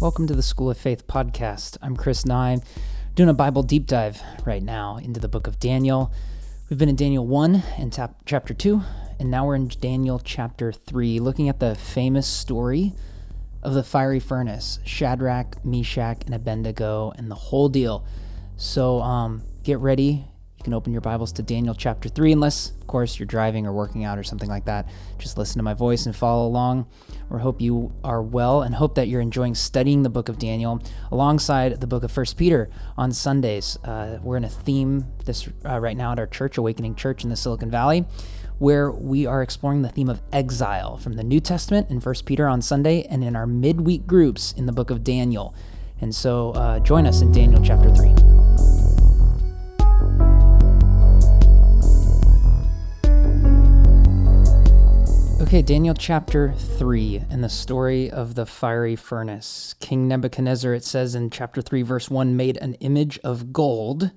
Welcome to the School of Faith podcast. I'm Chris Nye, doing a Bible deep dive right now into the book of Daniel. We've been in Daniel 1 and tap- chapter 2, and now we're in Daniel chapter 3, looking at the famous story of the fiery furnace Shadrach, Meshach, and Abednego, and the whole deal. So um, get ready you can open your Bibles to Daniel chapter 3, unless, of course, you're driving or working out or something like that. Just listen to my voice and follow along. We hope you are well and hope that you're enjoying studying the book of Daniel alongside the book of First Peter on Sundays. Uh, we're in a theme this uh, right now at our church, Awakening Church in the Silicon Valley, where we are exploring the theme of exile from the New Testament in First Peter on Sunday and in our midweek groups in the book of Daniel. And so uh, join us in Daniel chapter 3. Okay, Daniel chapter 3 and the story of the fiery furnace. King Nebuchadnezzar, it says in chapter 3, verse 1, made an image of gold.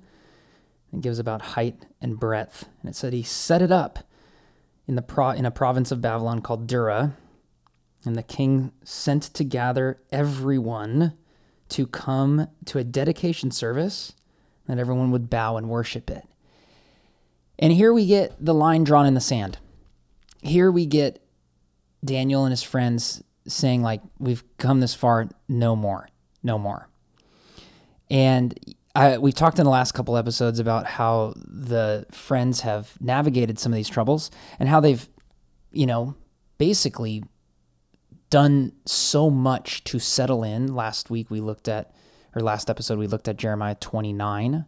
It gives about height and breadth. And it said he set it up in, the pro- in a province of Babylon called Dura. And the king sent to gather everyone to come to a dedication service that everyone would bow and worship it. And here we get the line drawn in the sand. Here we get Daniel and his friends saying like we've come this far no more no more. And I, we've talked in the last couple episodes about how the friends have navigated some of these troubles and how they've you know basically done so much to settle in. Last week we looked at or last episode we looked at jeremiah 29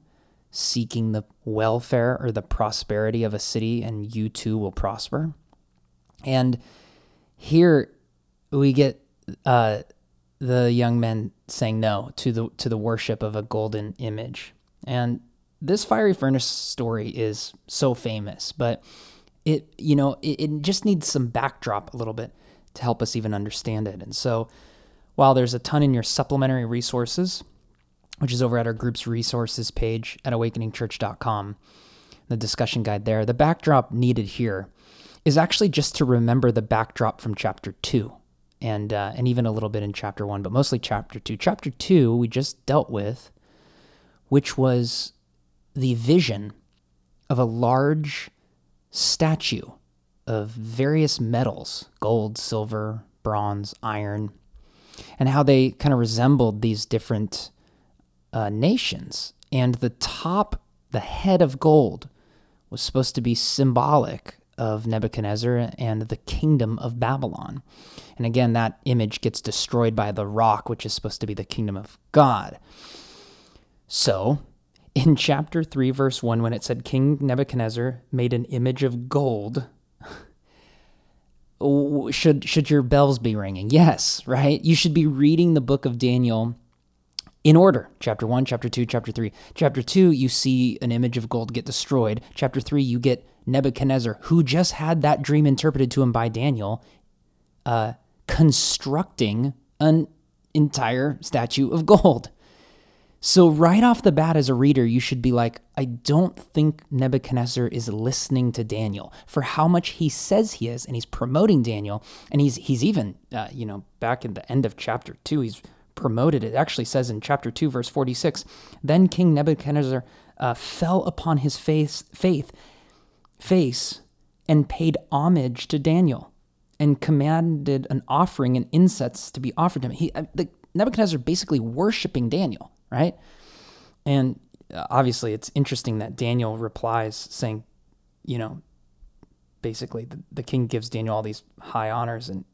seeking the welfare or the prosperity of a city and you too will prosper. And here we get uh, the young men saying no to the to the worship of a golden image. And this fiery furnace story is so famous, but it you know it, it just needs some backdrop a little bit to help us even understand it. And so while there's a ton in your supplementary resources, which is over at our group's resources page at awakeningchurch.com, the discussion guide there, the backdrop needed here is actually just to remember the backdrop from chapter two and uh, and even a little bit in chapter one, but mostly chapter two. Chapter two we just dealt with, which was the vision of a large statue of various metals gold, silver, bronze, iron, and how they kind of resembled these different uh, nations. And the top, the head of gold, was supposed to be symbolic of Nebuchadnezzar and the kingdom of Babylon. And again, that image gets destroyed by the rock, which is supposed to be the kingdom of God. So, in chapter 3, verse 1, when it said King Nebuchadnezzar made an image of gold, should, should your bells be ringing? Yes, right? You should be reading the book of Daniel in order chapter 1 chapter 2 chapter 3 chapter 2 you see an image of gold get destroyed chapter 3 you get Nebuchadnezzar, who just had that dream interpreted to him by Daniel, uh, constructing an entire statue of gold. So, right off the bat, as a reader, you should be like, I don't think Nebuchadnezzar is listening to Daniel for how much he says he is, and he's promoting Daniel. And he's, he's even, uh, you know, back in the end of chapter two, he's promoted. It actually says in chapter 2, verse 46 Then King Nebuchadnezzar uh, fell upon his faith face and paid homage to Daniel and commanded an offering and incense to be offered to him. He, uh, the, Nebuchadnezzar basically worshiping Daniel, right? And uh, obviously, it's interesting that Daniel replies saying, you know, basically the, the king gives Daniel all these high honors, and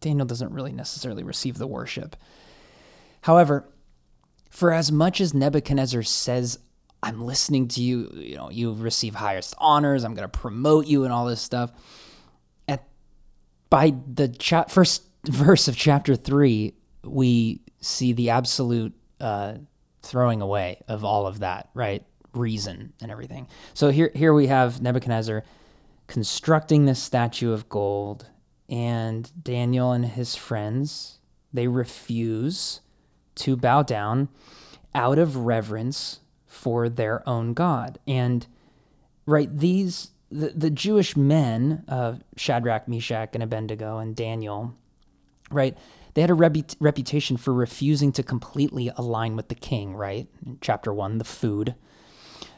Daniel doesn't really necessarily receive the worship. However, for as much as Nebuchadnezzar says, I'm listening to you, you know, you receive highest honors, I'm going to promote you and all this stuff. At by the cha- first verse of chapter 3, we see the absolute uh, throwing away of all of that, right? Reason and everything. So here here we have Nebuchadnezzar constructing this statue of gold and Daniel and his friends, they refuse to bow down out of reverence for their own God. And right, these the, the Jewish men of Shadrach, Meshach, and Abednego and Daniel right? They had a repu- reputation for refusing to completely align with the king, right? In chapter one, the food.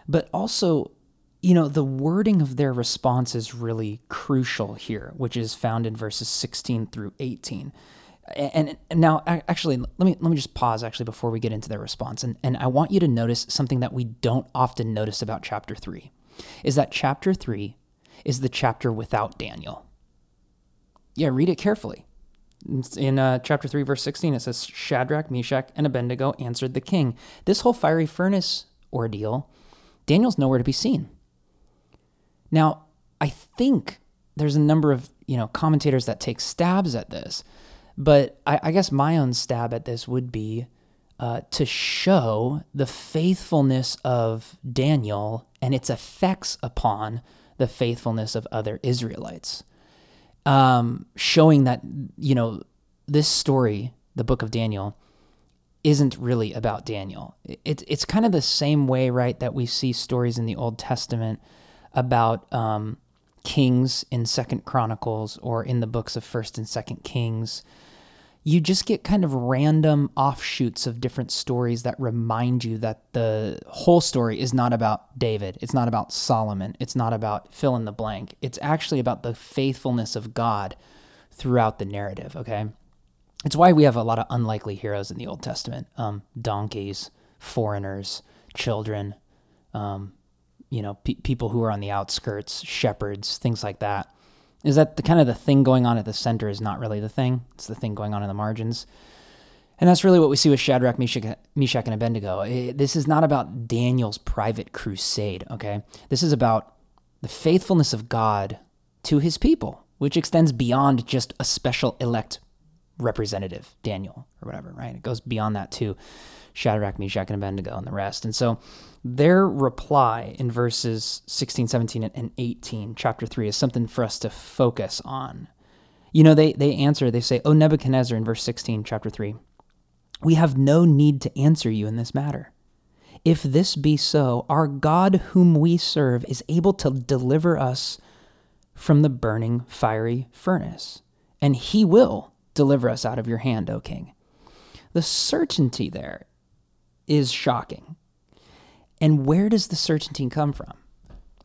But also, you know, the wording of their response is really crucial here, which is found in verses 16 through 18. And, and now, actually, let me let me just pause actually before we get into their response, and and I want you to notice something that we don't often notice about chapter three, is that chapter three is the chapter without Daniel. Yeah, read it carefully. In uh, chapter 3, verse 16, it says Shadrach, Meshach, and Abednego answered the king. This whole fiery furnace ordeal, Daniel's nowhere to be seen. Now, I think there's a number of you know commentators that take stabs at this, but I, I guess my own stab at this would be uh, to show the faithfulness of Daniel and its effects upon the faithfulness of other Israelites um, showing that you know this story, the book of Daniel, isn't really about Daniel. It's it's kind of the same way, right, that we see stories in the Old Testament about um, kings in Second Chronicles or in the books of First and Second Kings you just get kind of random offshoots of different stories that remind you that the whole story is not about David. It's not about Solomon. It's not about fill in the blank. It's actually about the faithfulness of God throughout the narrative, okay? It's why we have a lot of unlikely heroes in the Old Testament um, donkeys, foreigners, children, um, you know, pe- people who are on the outskirts, shepherds, things like that is that the kind of the thing going on at the center is not really the thing. It's the thing going on in the margins. And that's really what we see with Shadrach, Meshach, Meshach and Abednego. It, this is not about Daniel's private crusade, okay? This is about the faithfulness of God to his people, which extends beyond just a special elect representative, Daniel or whatever, right? It goes beyond that too. Shadrach, Meshach, and Abednego and the rest. And so their reply in verses 16, 17, and 18, chapter 3, is something for us to focus on. You know, they, they answer, they say, O Nebuchadnezzar, in verse 16, chapter 3, we have no need to answer you in this matter. If this be so, our God, whom we serve, is able to deliver us from the burning fiery furnace, and he will deliver us out of your hand, O king. The certainty there is shocking. And where does the certainty come from?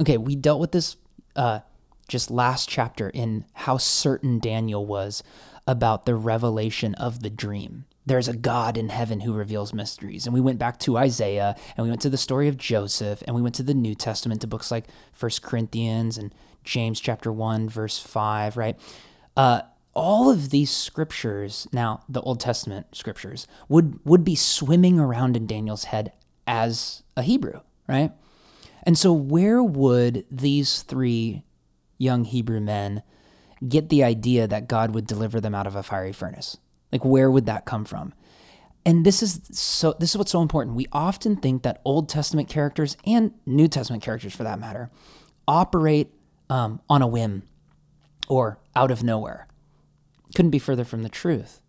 Okay, we dealt with this uh, just last chapter in how certain Daniel was about the revelation of the dream. There's a God in heaven who reveals mysteries. And we went back to Isaiah and we went to the story of Joseph and we went to the New Testament to books like First Corinthians and James chapter 1, verse 5, right? Uh, all of these scriptures, now the Old Testament scriptures, would, would be swimming around in Daniel's head as a Hebrew, right? And so, where would these three young Hebrew men get the idea that God would deliver them out of a fiery furnace? Like, where would that come from? And this is so. This is what's so important. We often think that Old Testament characters and New Testament characters, for that matter, operate um, on a whim or out of nowhere. Couldn't be further from the truth.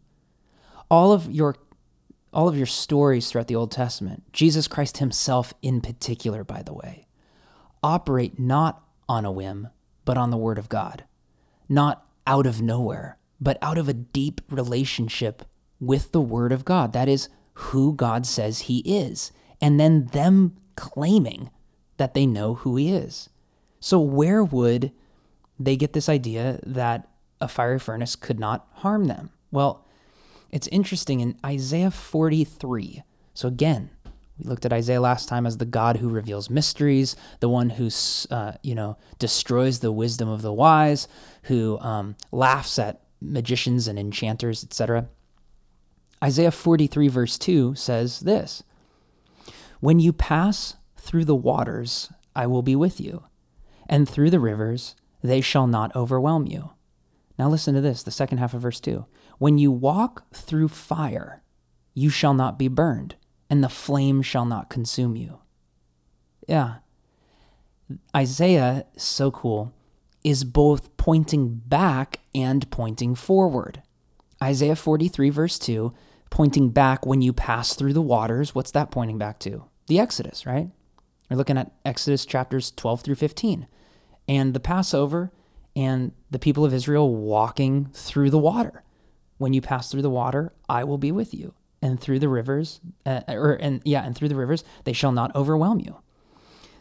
All of your all of your stories throughout the Old Testament, Jesus Christ himself in particular, by the way, operate not on a whim, but on the Word of God. Not out of nowhere, but out of a deep relationship with the Word of God. That is who God says He is. And then them claiming that they know who He is. So, where would they get this idea that a fiery furnace could not harm them. Well, it's interesting in Isaiah 43. So again, we looked at Isaiah last time as the God who reveals mysteries, the one who, uh, you know, destroys the wisdom of the wise, who um, laughs at magicians and enchanters, etc. Isaiah 43, verse 2 says this When you pass through the waters, I will be with you, and through the rivers, they shall not overwhelm you. Now listen to this, the second half of verse 2. When you walk through fire, you shall not be burned, and the flame shall not consume you. Yeah. Isaiah, so cool, is both pointing back and pointing forward. Isaiah 43, verse 2, pointing back when you pass through the waters. What's that pointing back to? The Exodus, right? We're looking at Exodus chapters 12 through 15. And the Passover and the people of Israel walking through the water. when you pass through the water, I will be with you. And through the rivers, uh, or and yeah, and through the rivers, they shall not overwhelm you.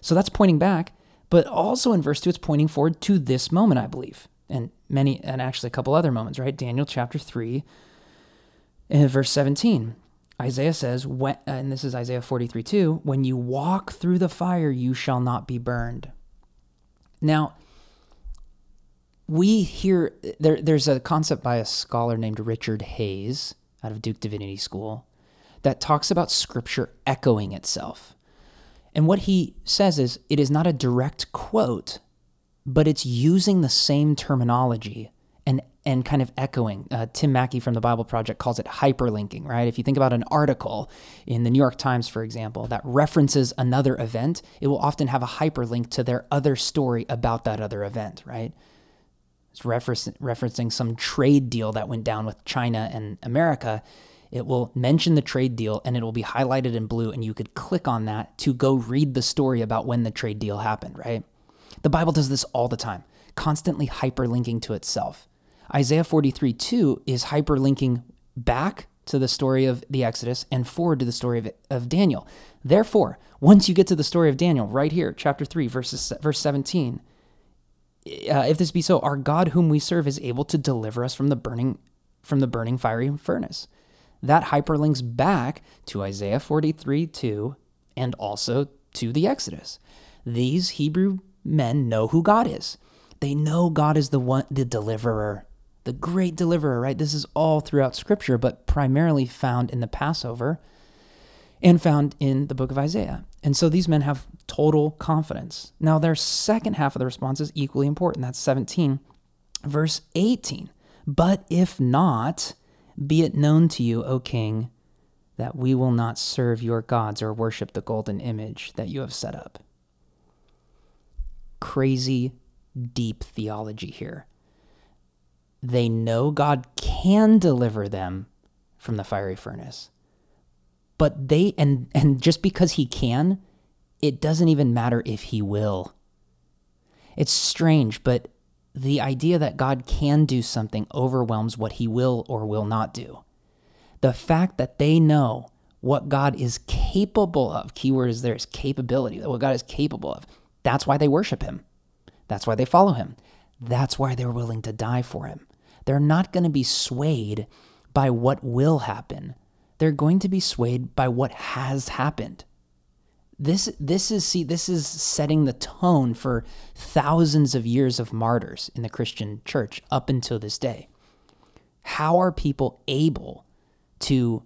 So that's pointing back, but also in verse 2 it's pointing forward to this moment, I believe. And many and actually a couple other moments, right? Daniel chapter 3 in verse 17. Isaiah says, when, and this is Isaiah 43 2, when you walk through the fire, you shall not be burned. Now, we hear there, there's a concept by a scholar named Richard Hays out of Duke Divinity School that talks about scripture echoing itself. And what he says is it is not a direct quote, but it's using the same terminology and and kind of echoing. Uh, Tim Mackie from the Bible Project calls it hyperlinking, right? If you think about an article in the New York Times, for example, that references another event, it will often have a hyperlink to their other story about that other event, right? It's referencing some trade deal that went down with China and America. It will mention the trade deal and it will be highlighted in blue, and you could click on that to go read the story about when the trade deal happened, right? The Bible does this all the time, constantly hyperlinking to itself. Isaiah 43 2 is hyperlinking back to the story of the Exodus and forward to the story of, of Daniel. Therefore, once you get to the story of Daniel, right here, chapter 3, verses, verse 17, uh, if this be so, our God whom we serve is able to deliver us from the burning from the burning fiery furnace. That hyperlinks back to Isaiah 43 2 and also to the Exodus. These Hebrew men know who God is. They know God is the one the deliverer the great deliverer, right? This is all throughout Scripture, but primarily found in the Passover and found in the book of Isaiah. And so these men have total confidence. Now, their second half of the response is equally important. That's 17, verse 18. But if not, be it known to you, O king, that we will not serve your gods or worship the golden image that you have set up. Crazy, deep theology here. They know God can deliver them from the fiery furnace. But they and and just because he can, it doesn't even matter if he will. It's strange, but the idea that God can do something overwhelms what he will or will not do. The fact that they know what God is capable of, keyword is there is capability, what God is capable of. That's why they worship him. That's why they follow him. That's why they're willing to die for him. They're not going to be swayed by what will happen. They're going to be swayed by what has happened. This this is see this is setting the tone for thousands of years of martyrs in the Christian church up until this day. How are people able to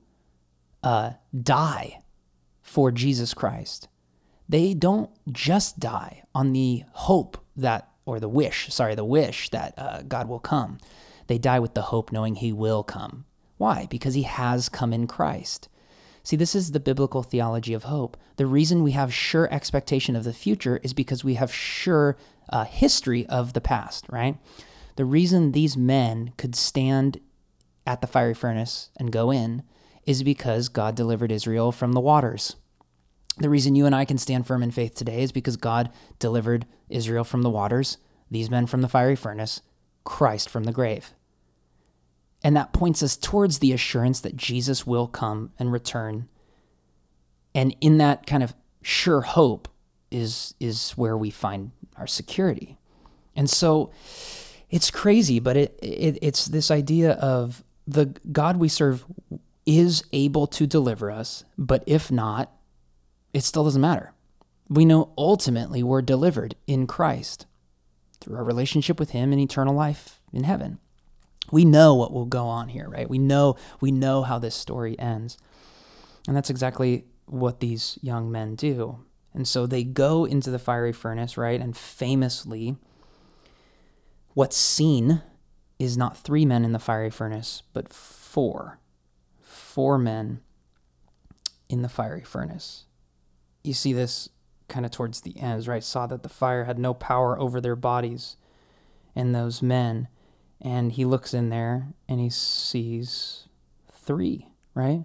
uh, die for Jesus Christ? They don't just die on the hope that, or the wish, sorry, the wish that uh, God will come. They die with the hope knowing he will come. Why? Because he has come in Christ. See, this is the biblical theology of hope. The reason we have sure expectation of the future is because we have sure uh, history of the past, right? The reason these men could stand at the fiery furnace and go in is because God delivered Israel from the waters. The reason you and I can stand firm in faith today is because God delivered Israel from the waters, these men from the fiery furnace, Christ from the grave. And that points us towards the assurance that Jesus will come and return. And in that kind of sure hope is is where we find our security. And so it's crazy, but it, it it's this idea of the God we serve is able to deliver us, but if not, it still doesn't matter. We know ultimately we're delivered in Christ through our relationship with him and eternal life in heaven. We know what will go on here, right? We know we know how this story ends. And that's exactly what these young men do. And so they go into the fiery furnace, right? And famously, what's seen is not three men in the fiery furnace, but four. Four men in the fiery furnace. You see this kind of towards the end, right? Saw that the fire had no power over their bodies and those men. And he looks in there and he sees three, right?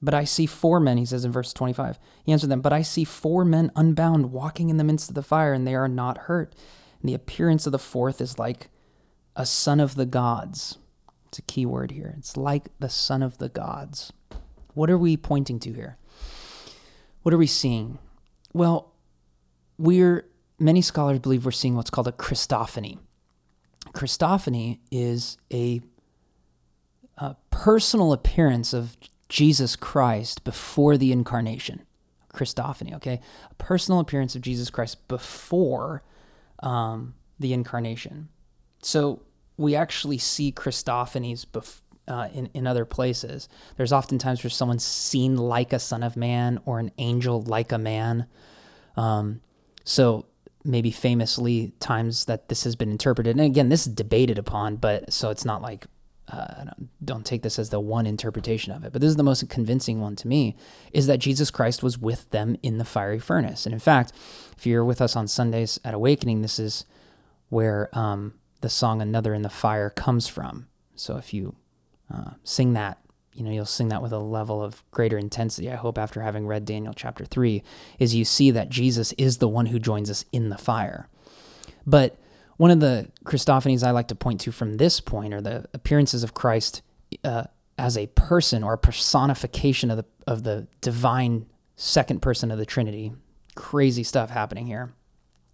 But I see four men, he says in verse 25. He answered them, But I see four men unbound walking in the midst of the fire, and they are not hurt. And the appearance of the fourth is like a son of the gods. It's a key word here. It's like the Son of the gods. What are we pointing to here? What are we seeing? Well, we're many scholars believe we're seeing what's called a Christophany. Christophany is a, a personal appearance of Jesus Christ before the incarnation. Christophany, okay? A personal appearance of Jesus Christ before um, the incarnation. So we actually see Christophanies bef- uh, in, in other places. There's oftentimes where someone's seen like a son of man or an angel like a man. Um, so maybe famously times that this has been interpreted. And again, this is debated upon, but so it's not like uh, don't, take this as the one interpretation of it, but this is the most convincing one to me, is that Jesus Christ was with them in the fiery furnace. And in fact, if you're with us on Sundays at Awakening, this is where um, the song Another in the Fire comes from. So if you uh, sing that, you know, you'll sing that with a level of greater intensity, I hope, after having read Daniel chapter 3, is you see that Jesus is the one who joins us in the fire. But one of the Christophanies I like to point to from this point are the appearances of Christ uh, as a person or a personification of the of the divine second person of the Trinity. Crazy stuff happening here.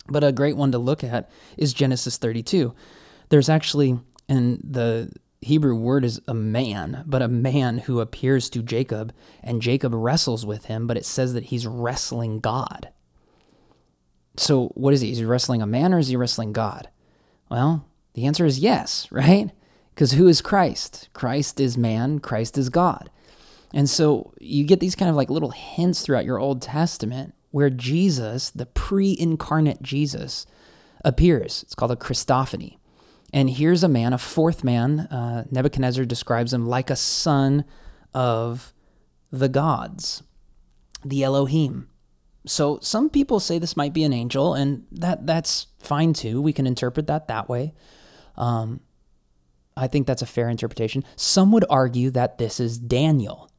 But a great one to look at is Genesis 32. There's actually, and the Hebrew word is a man, but a man who appears to Jacob, and Jacob wrestles with him, but it says that he's wrestling God. So, what is he? Is he wrestling a man or is he wrestling God? Well, the answer is yes, right? Because who is Christ? Christ is man, Christ is God. And so you get these kind of like little hints throughout your Old Testament where Jesus, the pre incarnate Jesus, appears. It's called a Christophany. And here's a man, a fourth man. Uh, Nebuchadnezzar describes him like a son of the gods, the Elohim. So some people say this might be an angel, and that that's fine too. We can interpret that that way. Um, I think that's a fair interpretation. Some would argue that this is Daniel.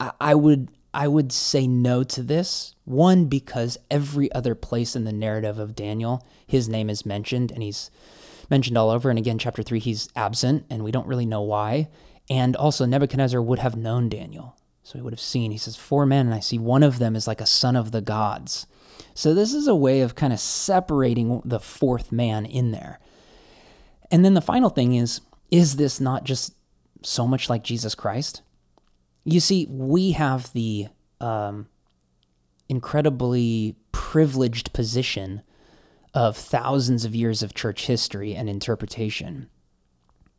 I, I would I would say no to this. One because every other place in the narrative of Daniel, his name is mentioned, and he's mentioned all over. And again, chapter three, he's absent, and we don't really know why. And also, Nebuchadnezzar would have known Daniel. So he would have seen, he says, four men, and I see one of them is like a son of the gods. So this is a way of kind of separating the fourth man in there. And then the final thing is, is this not just so much like Jesus Christ? You see, we have the um, incredibly privileged position of thousands of years of church history and interpretation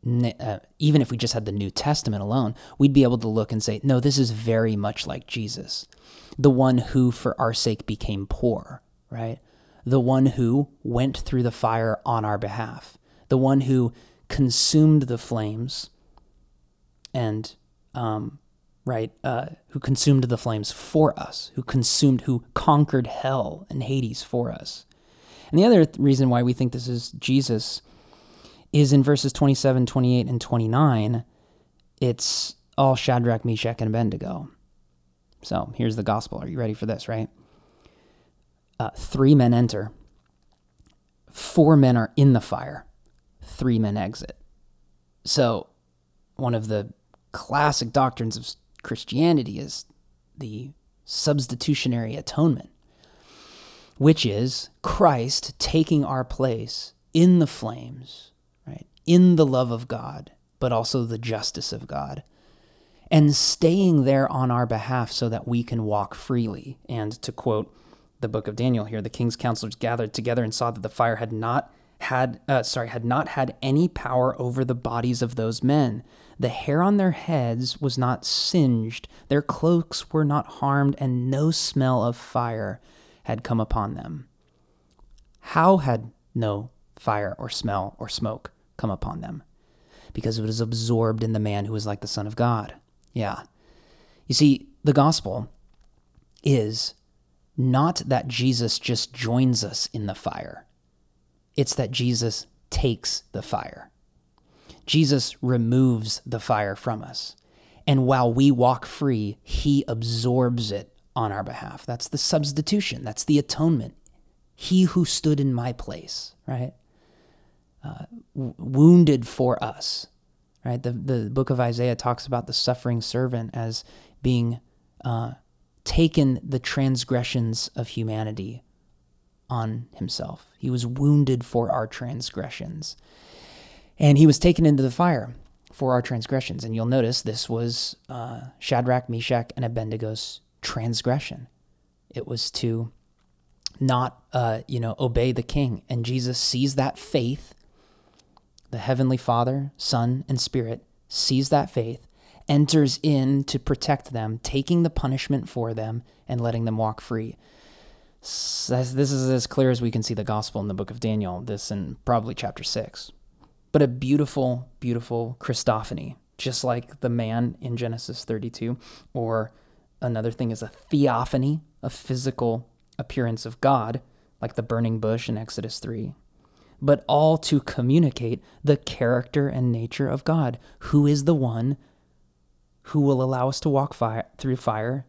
uh, even if we just had the New Testament alone, we'd be able to look and say, no, this is very much like Jesus, the one who for our sake became poor, right? The one who went through the fire on our behalf, the one who consumed the flames and, um, right, uh, who consumed the flames for us, who consumed, who conquered hell and Hades for us. And the other th- reason why we think this is Jesus is in verses 27, 28, and 29. It's all Shadrach, Meshach, and Abednego. So here's the gospel. Are you ready for this, right? Uh, three men enter, four men are in the fire, three men exit. So, one of the classic doctrines of Christianity is the substitutionary atonement, which is Christ taking our place in the flames right? in the love of God, but also the justice of God, and staying there on our behalf so that we can walk freely. And to quote the book of Daniel here, the king's counselors gathered together and saw that the fire had not had uh, sorry had not had any power over the bodies of those men. The hair on their heads was not singed, their cloaks were not harmed, and no smell of fire had come upon them. How had no fire or smell or smoke come upon them because it was absorbed in the man who was like the Son of God. Yeah. You see, the gospel is not that Jesus just joins us in the fire, it's that Jesus takes the fire. Jesus removes the fire from us. And while we walk free, he absorbs it on our behalf. That's the substitution, that's the atonement. He who stood in my place, right? uh, wounded for us, right? The, the book of Isaiah talks about the suffering servant as being uh, taken the transgressions of humanity on himself. He was wounded for our transgressions. And he was taken into the fire for our transgressions. And you'll notice this was uh, Shadrach, Meshach, and Abednego's transgression. It was to not, uh, you know, obey the king. And Jesus sees that faith. The heavenly Father, Son, and Spirit sees that faith, enters in to protect them, taking the punishment for them and letting them walk free. This is as clear as we can see the gospel in the book of Daniel, this in probably chapter 6. But a beautiful, beautiful Christophany, just like the man in Genesis 32. Or another thing is a theophany, a physical appearance of God, like the burning bush in Exodus 3. But all to communicate the character and nature of God, who is the one who will allow us to walk fire, through fire,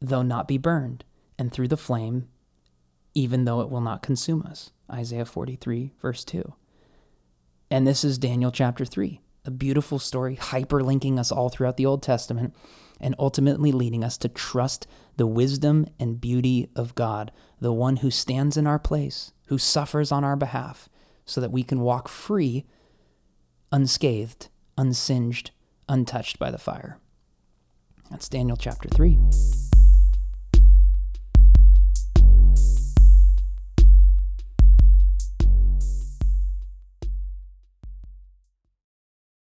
though not be burned, and through the flame, even though it will not consume us. Isaiah 43, verse 2. And this is Daniel chapter 3, a beautiful story hyperlinking us all throughout the Old Testament and ultimately leading us to trust the wisdom and beauty of God, the one who stands in our place, who suffers on our behalf, so that we can walk free, unscathed, unsinged, untouched by the fire. That's Daniel chapter 3.